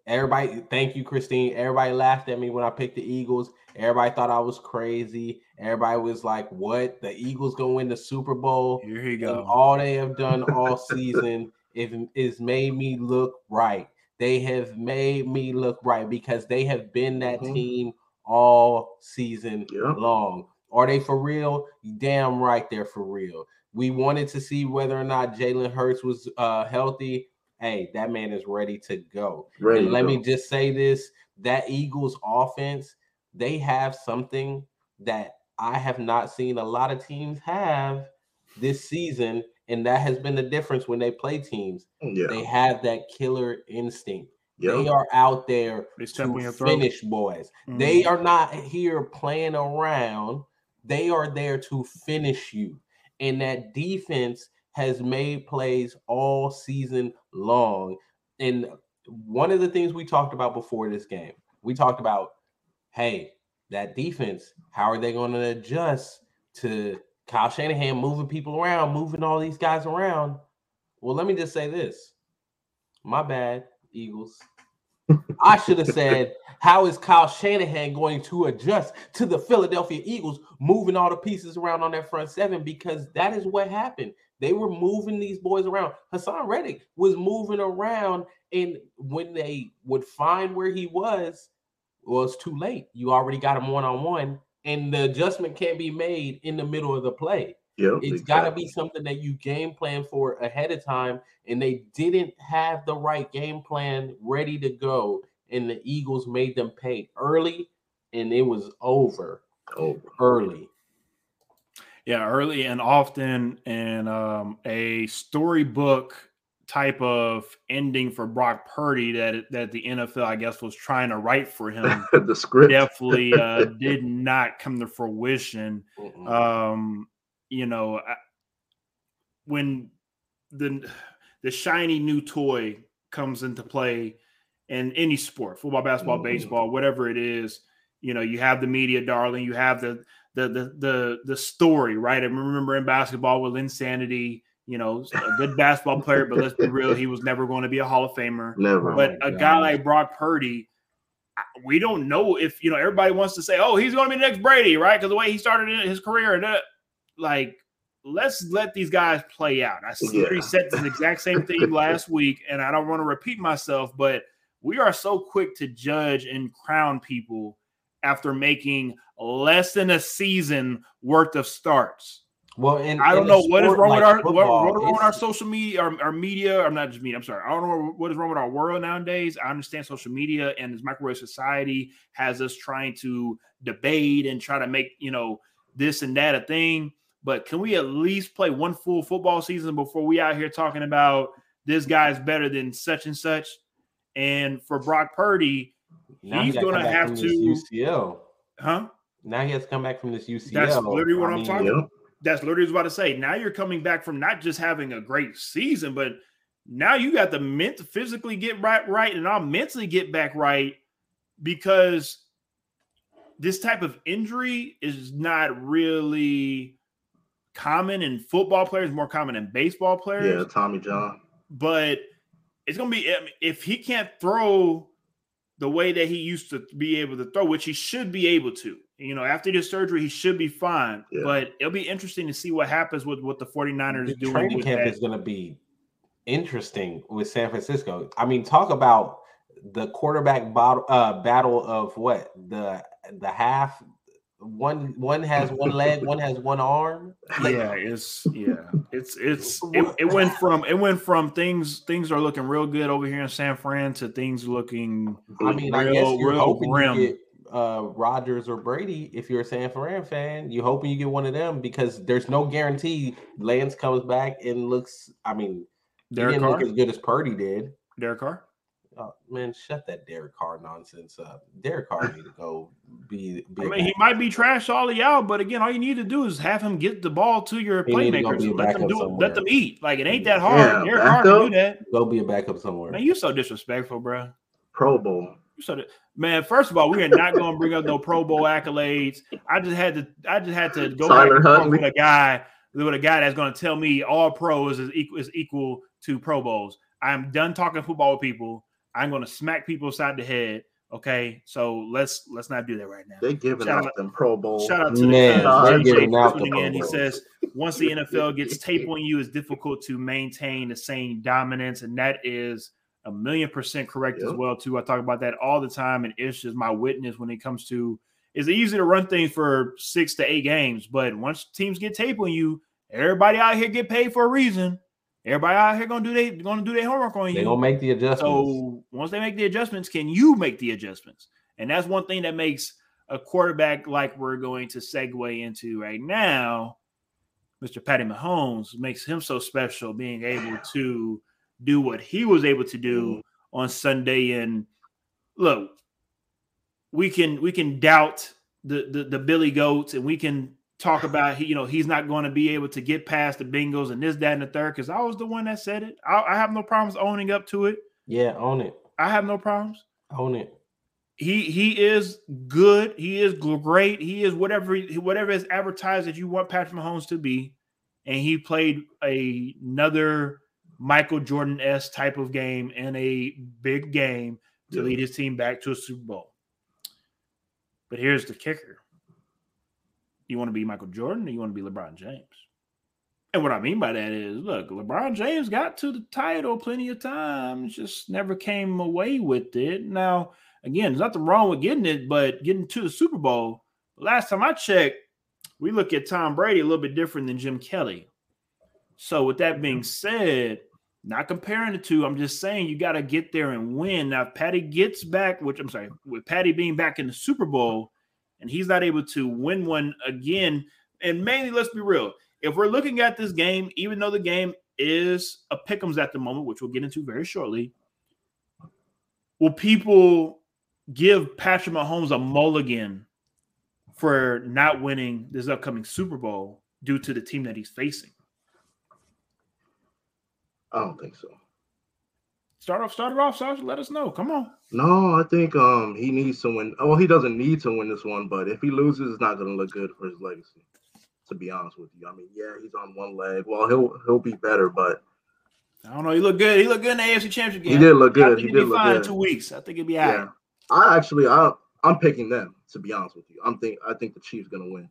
everybody. Thank you, Christine. Everybody laughed at me when I picked the Eagles. Everybody thought I was crazy. Everybody was like, "What? The Eagles gonna win the Super Bowl?" Here you go. And all they have done all season is made me look right. They have made me look right because they have been that mm-hmm. team all season long. Are they for real? Damn right, they're for real. We wanted to see whether or not Jalen Hurts was uh, healthy. Hey, that man is ready to go. Ready and let go. me just say this: that Eagles offense they have something that I have not seen a lot of teams have this season, and that has been the difference when they play teams. Yeah. They have that killer instinct. Yep. They are out there to finish boys. Mm-hmm. They are not here playing around. They are there to finish you. And that defense has made plays all season long. And one of the things we talked about before this game, we talked about hey, that defense, how are they going to adjust to Kyle Shanahan moving people around, moving all these guys around? Well, let me just say this. My bad, Eagles. I should have said, how is Kyle Shanahan going to adjust to the Philadelphia Eagles moving all the pieces around on their front seven? Because that is what happened. They were moving these boys around. Haason Reddick was moving around, and when they would find where he was, well, it's too late. You already got him one on one, and the adjustment can't be made in the middle of the play. Yep, it's exactly. got to be something that you game plan for ahead of time, and they didn't have the right game plan ready to go, and the Eagles made them pay early, and it was over, over early. Yeah, early and often, and um, a storybook type of ending for Brock Purdy that that the NFL, I guess, was trying to write for him. the script definitely uh, did not come to fruition. Um, you know, when the the shiny new toy comes into play in any sport, football, basketball, mm-hmm. baseball, whatever it is, you know, you have the media darling, you have the the the the the story, right? I remember in basketball with Linsanity you know, a good basketball player, but let's be real, he was never going to be a Hall of Famer. Never. But oh a guy like Brock Purdy, we don't know if you know everybody wants to say, "Oh, he's going to be the next Brady," right? Because the way he started his career, and that, like, let's let these guys play out. I yeah. said the exact same thing last week, and I don't want to repeat myself, but we are so quick to judge and crown people after making less than a season worth of starts. Well, and I don't know what is wrong like with our football, what, what is wrong with our social media, our, our media. I'm not just me. I'm sorry. I don't know what is wrong with our world nowadays. I understand social media and this microwave society has us trying to debate and try to make you know this and that a thing. But can we at least play one full football season before we out here talking about this guy's better than such and such? And for Brock Purdy, now he's going to have to UCL, huh? Now he has to come back from this UCL. That's literally what I am mean, talking. about that's literally what I was about to say. Now you're coming back from not just having a great season, but now you got the ment physically get right, right, and I'll mentally get back right because this type of injury is not really common in football players, more common in baseball players. Yeah, Tommy John. But it's gonna be if he can't throw the way that he used to be able to throw, which he should be able to. You know, after this surgery, he should be fine. Yeah. But it'll be interesting to see what happens with what the 49ers the do. Training camp that. is going to be interesting with San Francisco. I mean, talk about the quarterback battle, uh, battle of what the the half one one has one leg, one has one arm. yeah, it's yeah, it's it's it, it, went from it went from things things are looking real good over here in San Fran to things looking. I mean, real, I guess you're hoping grim. you get uh Rodgers or Brady if you're a San Fran fan. you're hoping you get one of them because there's no guarantee Lance comes back and looks. I mean, Derek he didn't Carr? look as good as Purdy did. Derek Carr. Oh, man, shut that Derek Carr nonsense up. Derek Carr need to go be. be I mean, he might be trash all the out, but again, all you need to do is have him get the ball to your he playmakers. Let them do it. Let them eat. Like it ain't that hard. Yeah, Derek Carr can do that. Go be a backup somewhere. Man, you so disrespectful, bro. Pro Bowl. You so man. First of all, we are not going to bring up no Pro Bowl accolades. I just had to. I just had to go Tyler back with a guy with a guy that's going to tell me all pros is equal is equal to Pro Bowls. I'm done talking football with people. I'm going to smack people side the head. Okay, so let's let's not do that right now. They giving shout out them Pro Bowl. Shout out to Man, the giving out the in. He says once the NFL gets tape on you, it's difficult to maintain the same dominance, and that is a million percent correct yep. as well. Too, I talk about that all the time, and Ish is my witness when it comes to. It's easy to run things for six to eight games, but once teams get tape on you, everybody out here get paid for a reason. Everybody out here gonna do they gonna do their homework on you. They gonna make the adjustments. So once they make the adjustments, can you make the adjustments? And that's one thing that makes a quarterback like we're going to segue into right now, Mr. Patty Mahomes makes him so special, being able to do what he was able to do mm-hmm. on Sunday. And look, we can we can doubt the the, the Billy Goats, and we can talk about he, you know, he's not going to be able to get past the Bengals and this, that, and the third. Because I was the one that said it. I, I, have no problems owning up to it. Yeah, own it. I have no problems. Own it. He he is good. He is great. He is whatever whatever is advertised that you want Patrick Mahomes to be, and he played a, another Michael Jordan s type of game in a big game to lead his team back to a Super Bowl. But here's the kicker you want to be Michael Jordan or you want to be LeBron James? And what I mean by that is, look, LeBron James got to the title plenty of times, just never came away with it. Now, again, there's nothing wrong with getting it, but getting to the Super Bowl, last time I checked, we look at Tom Brady a little bit different than Jim Kelly. So, with that being said, not comparing the two, I'm just saying you got to get there and win. Now, if Patty gets back, which I'm sorry, with Patty being back in the Super Bowl, and he's not able to win one again. And mainly, let's be real. If we're looking at this game, even though the game is a pick'ems at the moment, which we'll get into very shortly, will people give Patrick Mahomes a mulligan for not winning this upcoming Super Bowl due to the team that he's facing? I don't think so. Start off, start it off, Sasha. Let us know. Come on. No, I think um he needs to win. Well, he doesn't need to win this one, but if he loses, it's not going to look good for his legacy. To be honest with you, I mean, yeah, he's on one leg. Well, he'll he'll be better, but I don't know. He looked good. He looked good in the AFC Championship game. He did look good. he did look fine good. in two weeks. I think he'd be out. Yeah. I actually I I'm picking them to be honest with you. I'm think I think the Chiefs gonna win,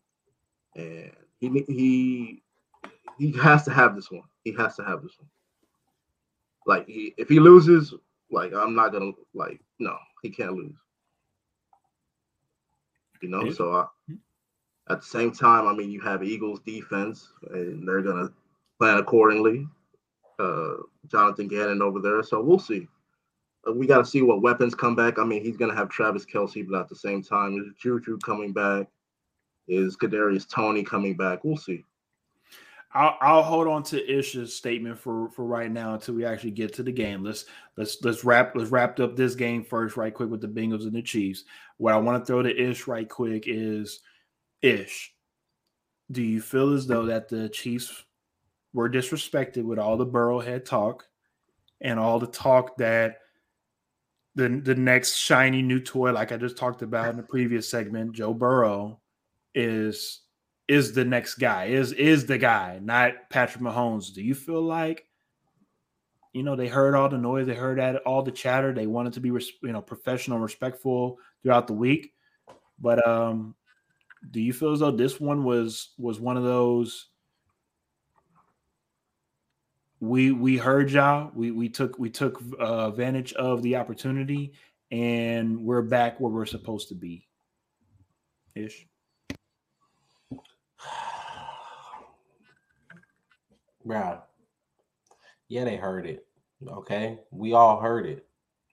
and he he he has to have this one. He has to have this one. Like he if he loses, like I'm not gonna like no, he can't lose. You know, so I, at the same time, I mean, you have Eagles defense, and they're gonna plan accordingly. Uh, Jonathan Gannon over there, so we'll see. Uh, we got to see what weapons come back. I mean, he's gonna have Travis Kelce, but at the same time, is Juju coming back? Is Kadarius Toney coming back? We'll see. I'll, I'll, hold on to Ish's statement for for right now until we actually get to the game. Let's let's let's wrap let's wrap up this game first, right quick with the Bengals and the Chiefs. What I want to throw to Ish right quick is Ish. Do you feel as though that the Chiefs were disrespected with all the Burrowhead talk and all the talk that the the next shiny new toy, like I just talked about in the previous segment, Joe Burrow is is the next guy, is is the guy, not Patrick Mahomes. Do you feel like you know they heard all the noise, they heard all the chatter, they wanted to be you know professional, respectful throughout the week, but um, do you feel as though this one was was one of those? We we heard y'all. We we took we took uh, advantage of the opportunity, and we're back where we're supposed to be. Ish. Bro. Yeah, they heard it. Okay. We all heard it.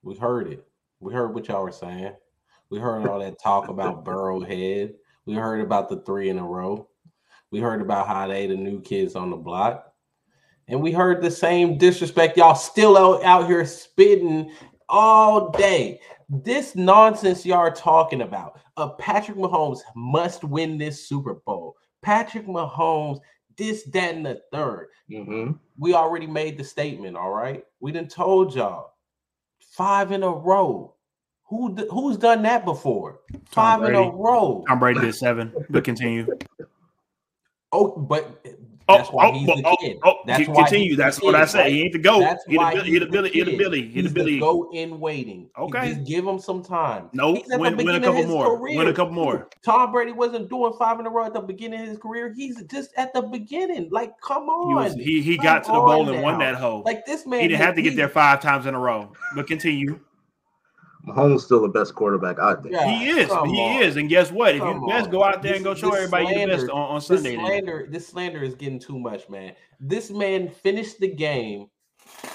We heard it. We heard what y'all were saying. We heard all that talk about Burrowhead. We heard about the three in a row. We heard about how they the new kids on the block. And we heard the same disrespect. Y'all still out, out here spitting all day. This nonsense y'all are talking about. Uh, Patrick Mahomes must win this Super Bowl. Patrick Mahomes this, that, and the 3rd mm-hmm. We already made the statement. All right, we didn't told y'all five in a row. Who who's done that before? Five in a row. Tom Brady did seven, but continue. Oh, but Oh, that's oh, why oh, he's oh, the oh, kid. Oh, that's why continue. That's kid, what I say. Right? He ain't the goat. That's he why the Billy. He the Billy. He the Billy. Go in waiting. Okay, just give him some time. No, win, win a couple more. Career. Win a couple more. Tom Brady wasn't doing five in a row at the beginning of his career. He's just at the beginning. Like, come on. He was, he, he got to the bowl and won that hole. Like this man. He didn't have to get there five times in a row. But continue. Mahomes still the best quarterback out there. Yeah, he is. He on. is. And guess what? If you best, go out there this, and go show everybody slander, the best on, on Sunday. This slander, this slander is getting too much, man. This man finished the game.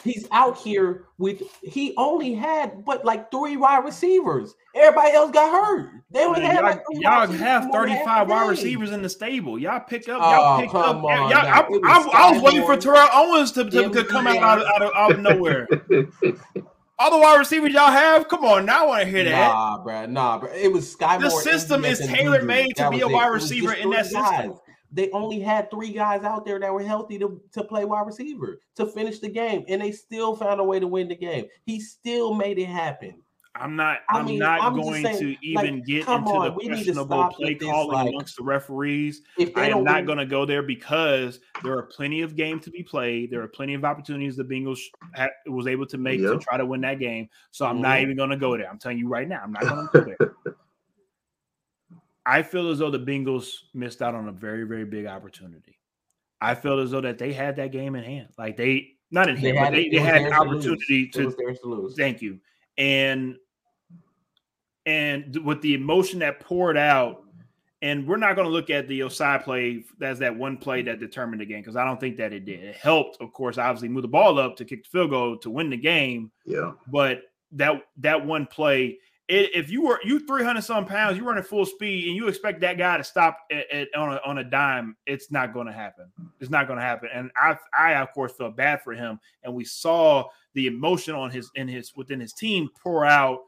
He's out here with he only had but like three wide receivers. Everybody else got hurt. They only man, had y'all, like y'all have 35 wide receivers in the stable. Y'all pick up, y'all oh, pick up. On, y'all, I, I, I, was waiting for Terrell Owens to, to, to come out, out, of, out of nowhere. All the wide receivers y'all have, come on, now I want to hear that. Nah, bro, nah, bro. It was Sky. The system is tailor made to be a wide receiver in that system. Guys. They only had three guys out there that were healthy to, to play wide receiver to finish the game, and they still found a way to win the game. He still made it happen. I'm not. I am not I'm going saying, to even like, get into on, the questionable play calling like, amongst the referees. I am not going to go there because there are plenty of games to be played. There are plenty of opportunities the Bengals had, was able to make yep. to try to win that game. So I'm mm-hmm. not even going to go there. I'm telling you right now, I'm not going to go there. I feel as though the Bengals missed out on a very, very big opportunity. I feel as though that they had that game in hand. Like they not in hand, but they, they had an opportunity to, to Thank you. And and with the emotion that poured out, and we're not going to look at the Ossai play as that one play that determined the game because I don't think that it did. It helped, of course, obviously move the ball up to kick the field goal to win the game. Yeah. But that that one play, it, if you were you three hundred some pounds, you running full speed, and you expect that guy to stop at, at, on a, on a dime, it's not going to happen. It's not going to happen. And I I of course felt bad for him, and we saw the emotion on his in his within his team pour out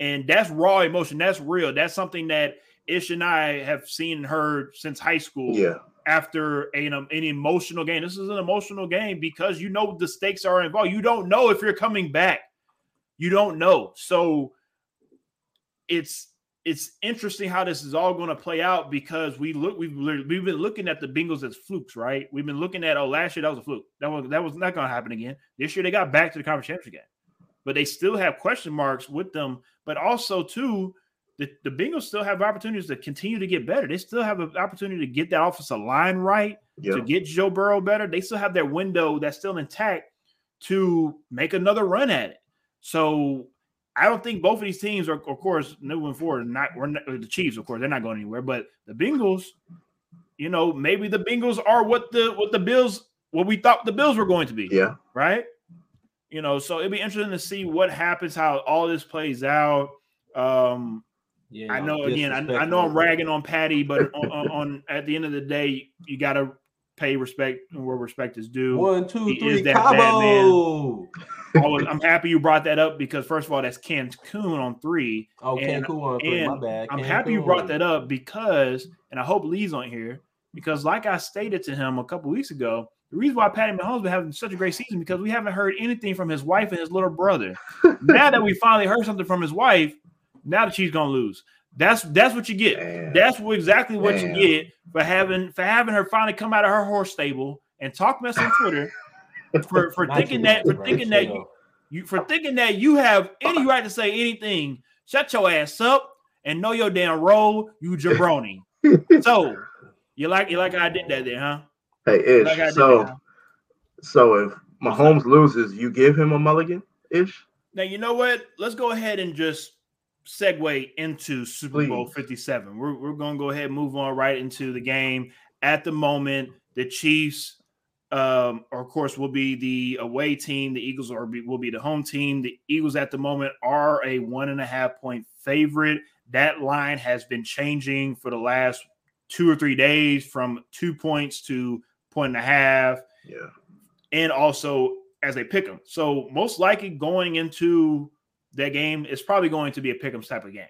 and that's raw emotion. That's real. That's something that Ish and I have seen and heard since high school. Yeah. After a, an emotional game, this is an emotional game because you know the stakes are involved. You don't know if you're coming back. You don't know. So it's it's interesting how this is all going to play out because we look we've we've been looking at the Bengals as flukes, right? We've been looking at oh last year that was a fluke. That was that was not going to happen again. This year they got back to the conference championship game. But they still have question marks with them. But also, too, the, the Bengals still have opportunities to continue to get better. They still have an opportunity to get that offensive line right, to get Joe Burrow better. They still have their window that's still intact to make another run at it. So I don't think both of these teams are, of course, moving forward. Not, we're not the Chiefs, of course, they're not going anywhere. But the Bengals, you know, maybe the Bengals are what the what the Bills what we thought the Bills were going to be. Yeah. Right. You know, so it'd be interesting to see what happens, how all this plays out. Um, yeah, I know. Again, I, I, know I'm ragging on Patty, but on, on, on, at the end of the day, you got to pay respect where respect is due. One, two, he three, Cabo. I am happy you brought that up because first of all, that's Cancun on three. Oh, and, Cancun on three. My bad. I'm happy you brought that up because, and I hope Lee's on here because, like I stated to him a couple weeks ago, the reason why Patty Mahomes been having such a great season because we haven't heard anything from his wife and his little brother. now that we finally heard something from his wife, now that she's gonna lose. That's that's what you get. Damn. That's what, exactly what Damn. you get for having for having her finally come out of her horse stable and talk mess on Twitter for for thinking that for thinking that you, you for thinking that you have any right to say anything. Shut your ass up and know your damn role, you jabroni. so you like you like I did that there, huh? Hey Ish. So so if Mahomes loses, you give him a mulligan ish. Now you know what? Let's go ahead and just segue into Super Please. Bowl 57. We're, we're going to go ahead and move on right into the game. At the moment, the Chiefs, um, of course, will be the away team. The Eagles are be, will be the home team. The Eagles at the moment are a one and a half point favorite. That line has been changing for the last two or three days from two points to point and a half. Yeah. And also as they pick them. So most likely going into that game is probably going to be a pick'em type of game.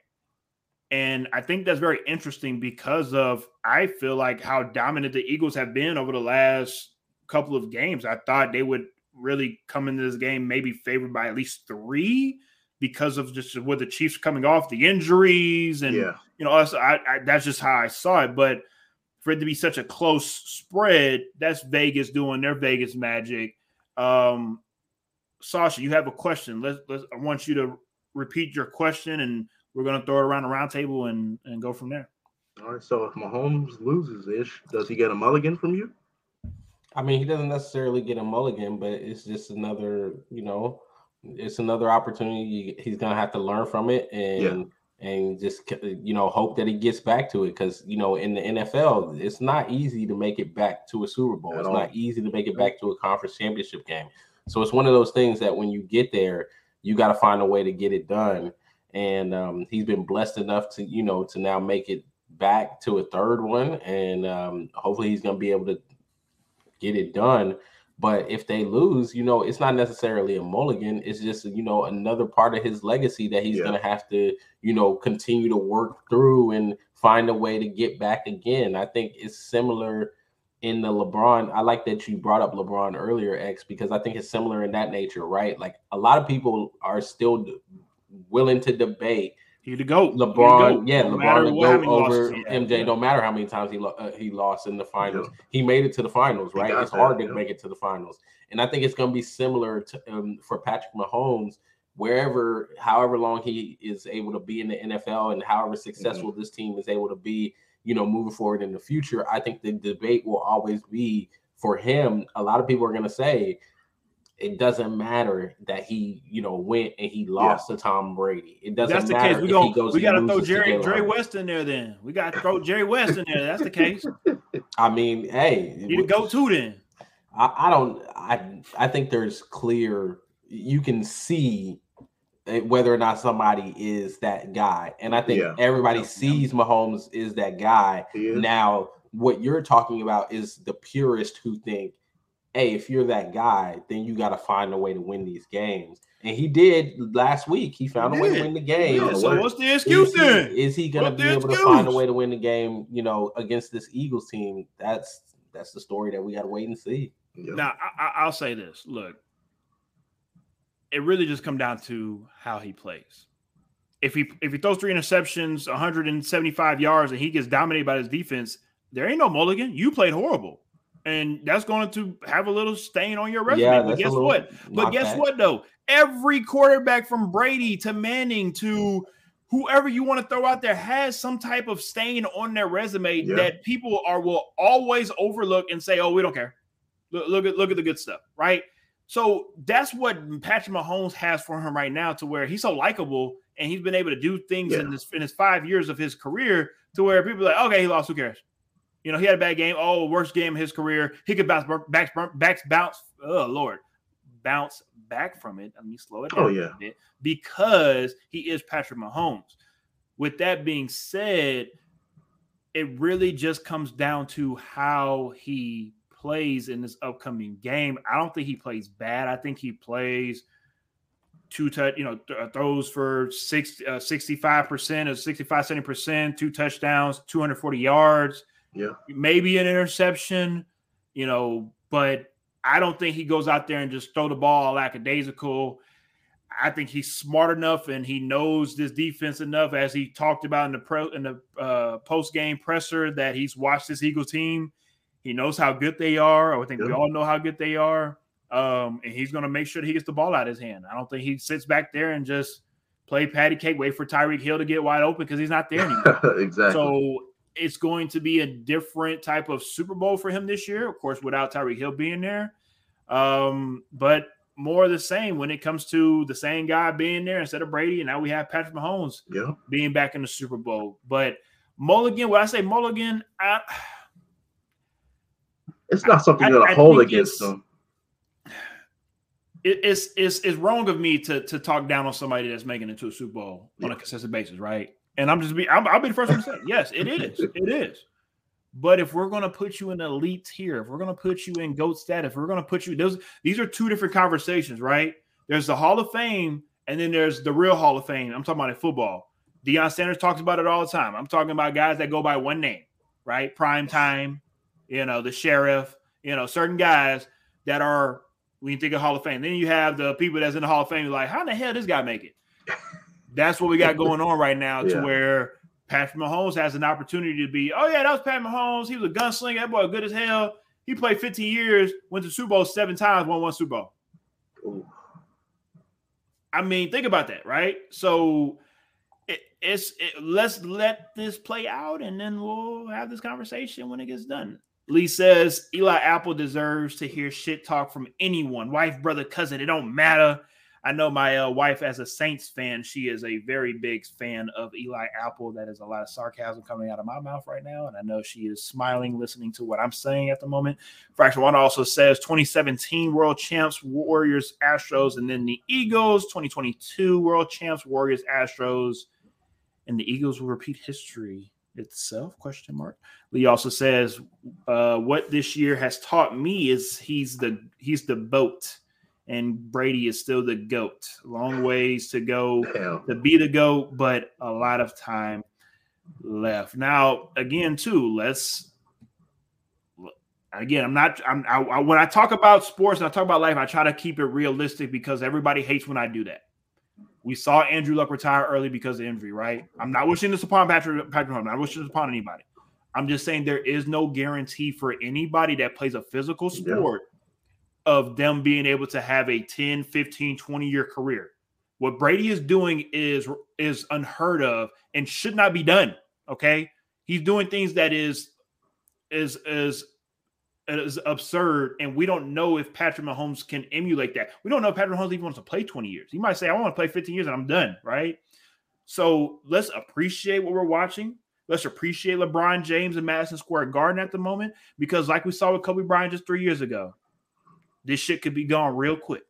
And I think that's very interesting because of I feel like how dominant the Eagles have been over the last couple of games. I thought they would really come into this game maybe favored by at least three because of just with the Chiefs coming off the injuries and yeah. you know us. I, I, that's just how I saw it. But for it to be such a close spread, that's Vegas doing their Vegas magic. Um, Sasha, you have a question. Let's, let's I want you to repeat your question, and we're going to throw it around the round table and and go from there. All right. So if Mahomes loses ish, does he get a mulligan from you? I mean, he doesn't necessarily get a mulligan, but it's just another, you know, it's another opportunity. He's going to have to learn from it and. Yeah and just you know hope that he gets back to it because you know in the NFL it's not easy to make it back to a Super Bowl. At it's all. not easy to make it back to a conference championship game. So it's one of those things that when you get there, you got to find a way to get it done. And um, he's been blessed enough to, you know, to now make it back to a third one. And um, hopefully he's going to be able to get it done. But if they lose, you know, it's not necessarily a mulligan. It's just, you know, another part of his legacy that he's yeah. going to have to, you know, continue to work through and find a way to get back again. I think it's similar in the LeBron, I like that you brought up LeBron earlier, X, because I think it's similar in that nature, right? Like a lot of people are still willing to debate. He to go. LeBron, yeah, no LeBron to go over MJ. Don't matter how many times he uh, he lost in the finals, yeah. he made it to the finals, right? It's that, hard to make it to the finals, and I think it's going to be similar to um, for Patrick Mahomes. Wherever, however long he is able to be in the NFL, and however successful mm-hmm. this team is able to be, you know, moving forward in the future, I think the debate will always be for him. A lot of people are going to say it doesn't matter that he, you know, went and he lost yeah. to Tom Brady. It doesn't That's the matter. Case. We, go, we got to throw Jerry Jerry West in there. Then we got to throw Jerry West in there. That's the case. I mean, hey, you go to then. I, I don't. I I think there's clear. You can see Eh, whether or not somebody is that guy. And I think yeah. everybody yeah. sees Mahomes is that guy. Is. Now, what you're talking about is the purist who think, hey, if you're that guy, then you got to find a way to win these games. And he did last week. He found he a way to win the game. Yeah, so what's the excuse is then? He, is he going to be able excuse? to find a way to win the game? You know, against this Eagles team. That's that's the story that we got to wait and see. Now, I, will say this. Look, it really just come down to how he plays. If he if he throws three interceptions, 175 yards, and he gets dominated by his defense, there ain't no mulligan. You played horrible. And that's going to have a little stain on your resume. Yeah, but guess what? But guess bad. what though? Every quarterback from Brady to Manning to whoever you want to throw out there has some type of stain on their resume yeah. that people are will always overlook and say, "Oh, we don't care." Look, look at look at the good stuff, right? So that's what Patrick Mahomes has for him right now, to where he's so likable and he's been able to do things yeah. in this in his five years of his career to where people are like, okay, he lost, who cares? You know, he had a bad game. Oh, worst game of his career. He could bounce back, back, bounce. Oh Lord, bounce back from it. Let me slow it down. Oh yeah, bit, because he is Patrick Mahomes. With that being said, it really just comes down to how he plays in this upcoming game. I don't think he plays bad. I think he plays two touch, you know, th- uh, throws for six, uh, 65% or 65, 70%, two touchdowns, 240 yards. Yeah. Maybe an interception, you know, but I don't think he goes out there and just throw the ball lackadaisical. I think he's smart enough and he knows this defense enough, as he talked about in the pro in the uh, post game presser, that he's watched this Eagle team. He knows how good they are. I think we all know how good they are. Um, and he's going to make sure that he gets the ball out of his hand. I don't think he sits back there and just play patty cake, wait for Tyreek Hill to get wide open because he's not there anymore. exactly. So it's going to be a different type of Super Bowl for him this year, of course, without Tyreek Hill being there. Um, but more of the same when it comes to the same guy being there instead of Brady, and now we have Patrick Mahomes yeah. being back in the Super Bowl. But Mulligan, when I say Mulligan, I, it's not something you're gonna hold against them. It, it's it's it's wrong of me to to talk down on somebody that's making it to a Super Bowl yeah. on a consistent basis, right? And I'm just be i will be the first one to say yes, it is, it is. But if we're going to put you in elite tier, if we're going to put you in GOAT status, if we're going to put you those these are two different conversations, right? There's the Hall of Fame and then there's the real Hall of Fame. I'm talking about in football. Deion Sanders talks about it all the time. I'm talking about guys that go by one name, right? Prime time, you know, the sheriff, you know, certain guys that are when you think of Hall of Fame. Then you have the people that's in the Hall of Fame, like, how in the hell this guy make it? That's what we got going on right now, yeah. to where Patrick Mahomes has an opportunity to be, oh yeah, that was Pat Mahomes. He was a gunslinger. That boy good as hell. He played 15 years, went to Super Bowl seven times, won one Super Bowl. Ooh. I mean, think about that, right? So it, it's it, let's let this play out, and then we'll have this conversation when it gets done. Lee says Eli Apple deserves to hear shit talk from anyone, wife, brother, cousin. It don't matter. I know my uh, wife, as a Saints fan, she is a very big fan of Eli Apple. That is a lot of sarcasm coming out of my mouth right now. And I know she is smiling listening to what I'm saying at the moment. Fraction One also says 2017 World Champs, Warriors, Astros, and then the Eagles, 2022 World Champs, Warriors, Astros, and the Eagles will repeat history itself question mark lee also says uh, what this year has taught me is he's the he's the boat and Brady is still the GOAT. Long ways to go to be the GOAT, but a lot of time left. Now, again, too, let's again, I'm not I'm I, I, when I talk about sports and I talk about life, I try to keep it realistic because everybody hates when I do that. We saw Andrew Luck retire early because of injury, right? I'm not wishing this upon Patrick Patrick Mahomes. I'm not wishing this upon anybody. I'm just saying there is no guarantee for anybody that plays a physical sport yeah of them being able to have a 10, 15, 20 year career. What Brady is doing is is unheard of and should not be done. Okay. He's doing things that is is is is absurd, and we don't know if Patrick Mahomes can emulate that. We don't know if Patrick Mahomes even wants to play 20 years. He might say, I want to play 15 years and I'm done, right? So let's appreciate what we're watching. Let's appreciate LeBron James and Madison Square Garden at the moment, because like we saw with Kobe Bryant just three years ago, this shit could be gone real quick.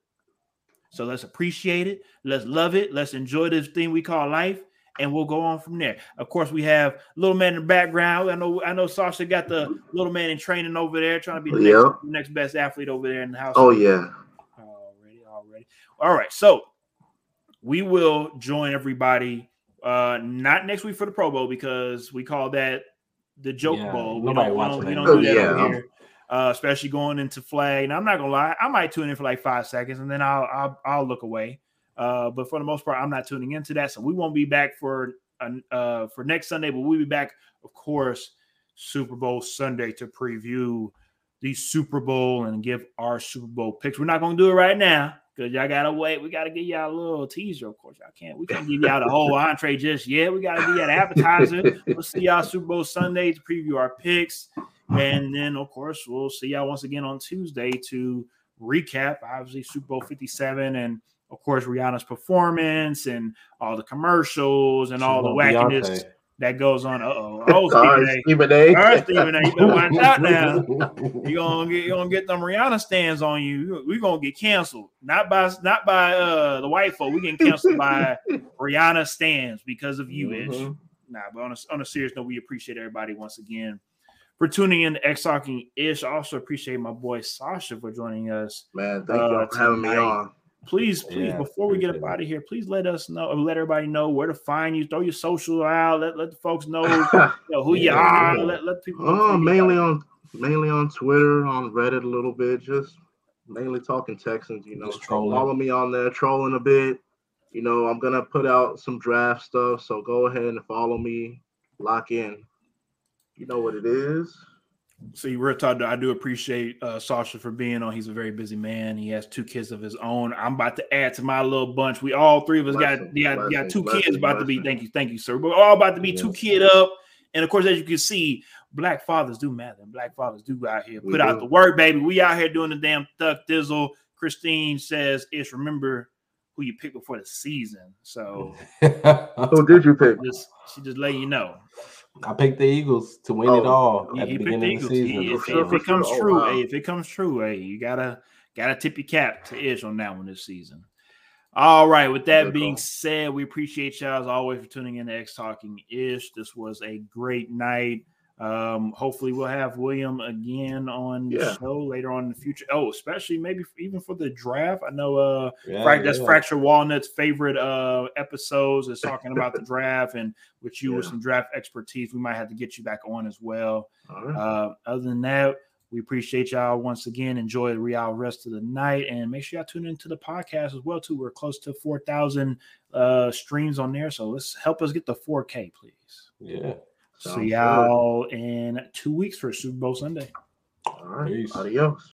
So let's appreciate it. Let's love it. Let's enjoy this thing we call life, and we'll go on from there. Of course, we have little man in the background. I know, I know, Sasha got the little man in training over there, trying to be the next, next best athlete over there in the house. Oh yeah, already, already. All right, so we will join everybody. Uh, not next week for the Pro Bowl because we call that the joke yeah, bowl. We don't, we don't, we don't do that yeah. over here uh, especially going into flag. And I'm not gonna lie, I might tune in for like five seconds and then I'll I'll, I'll look away. Uh, but for the most part, I'm not tuning into that, so we won't be back for uh, for next Sunday. But we'll be back, of course, Super Bowl Sunday to preview the Super Bowl and give our Super Bowl picks. We're not to do it right now because y'all gotta wait. We gotta give y'all a little teaser. Of course, y'all can't. We can't give y'all the whole entree just yet. We gotta y'all the appetizer. We'll see y'all Super Bowl Sunday to preview our picks, and then of course we'll see y'all once again on Tuesday to recap obviously Super Bowl Fifty Seven and of course Rihanna's performance and all the commercials and all the wackiness. Beyonce that goes on. Uh-oh. Oh, Stephen A. Stephen A. All right, Stephen A. You better watch out now. You're gonna get you're gonna get them Rihanna stands on you. We're gonna get canceled. Not by not by uh the white folk. We getting canceled by Rihanna stands because of you, mm-hmm. Ish. Nah, but on a, on a serious note, we appreciate everybody once again for tuning in to X Talking Ish. I also appreciate my boy Sasha for joining us. Man, thank uh, you for having me on please, please, yeah, before we get up out of here, please let us know, let everybody know where to find you. Throw your social out. Let, let the folks know, you know who yeah, you are. Yeah. Let, let people. Oh, mainly on mainly on Twitter, on Reddit a little bit, just mainly talking Texans. You know, follow me on there, trolling a bit. You know, I'm gonna put out some draft stuff, so go ahead and follow me. Lock in. You know what it is. See, real talk, I do appreciate uh, Sasha for being on. He's a very busy man. He has two kids of his own. I'm about to add to my little bunch. We all three of us blessing, got got, got two blessing, kids about to be. Thank you, thank you, sir. We're all about to be yes. two kid up. And of course, as you can see, black fathers do matter. And black fathers do out here put out the work, baby. We out here doing the damn thuck dizzle. Christine says, "It's remember who you pick before the season." So, who did you pick? Just, she just let you know. I picked the Eagles to win oh, it all at the beginning of the season. He, if, if, it comes true, oh, wow. hey, if it comes true, hey, you gotta gotta tip your cap to Ish on that one this season. All right. With that Good being call. said, we appreciate y'all as always for tuning in to X Talking Ish. This was a great night. Um, hopefully we'll have William again on the yeah. show later on in the future. Oh, especially maybe even for the draft. I know uh yeah, Fra- that's Fracture Walnut's favorite uh episodes is talking about the draft and with you yeah. with some draft expertise. We might have to get you back on as well. Right. Uh, other than that, we appreciate y'all once again. Enjoy the real rest of the night and make sure y'all tune into the podcast as well too. We're close to 4,000 uh streams on there. So let's help us get the 4K, please. Yeah. Sounds See y'all good. in two weeks for Super Bowl Sunday. All right. Peace. Adios.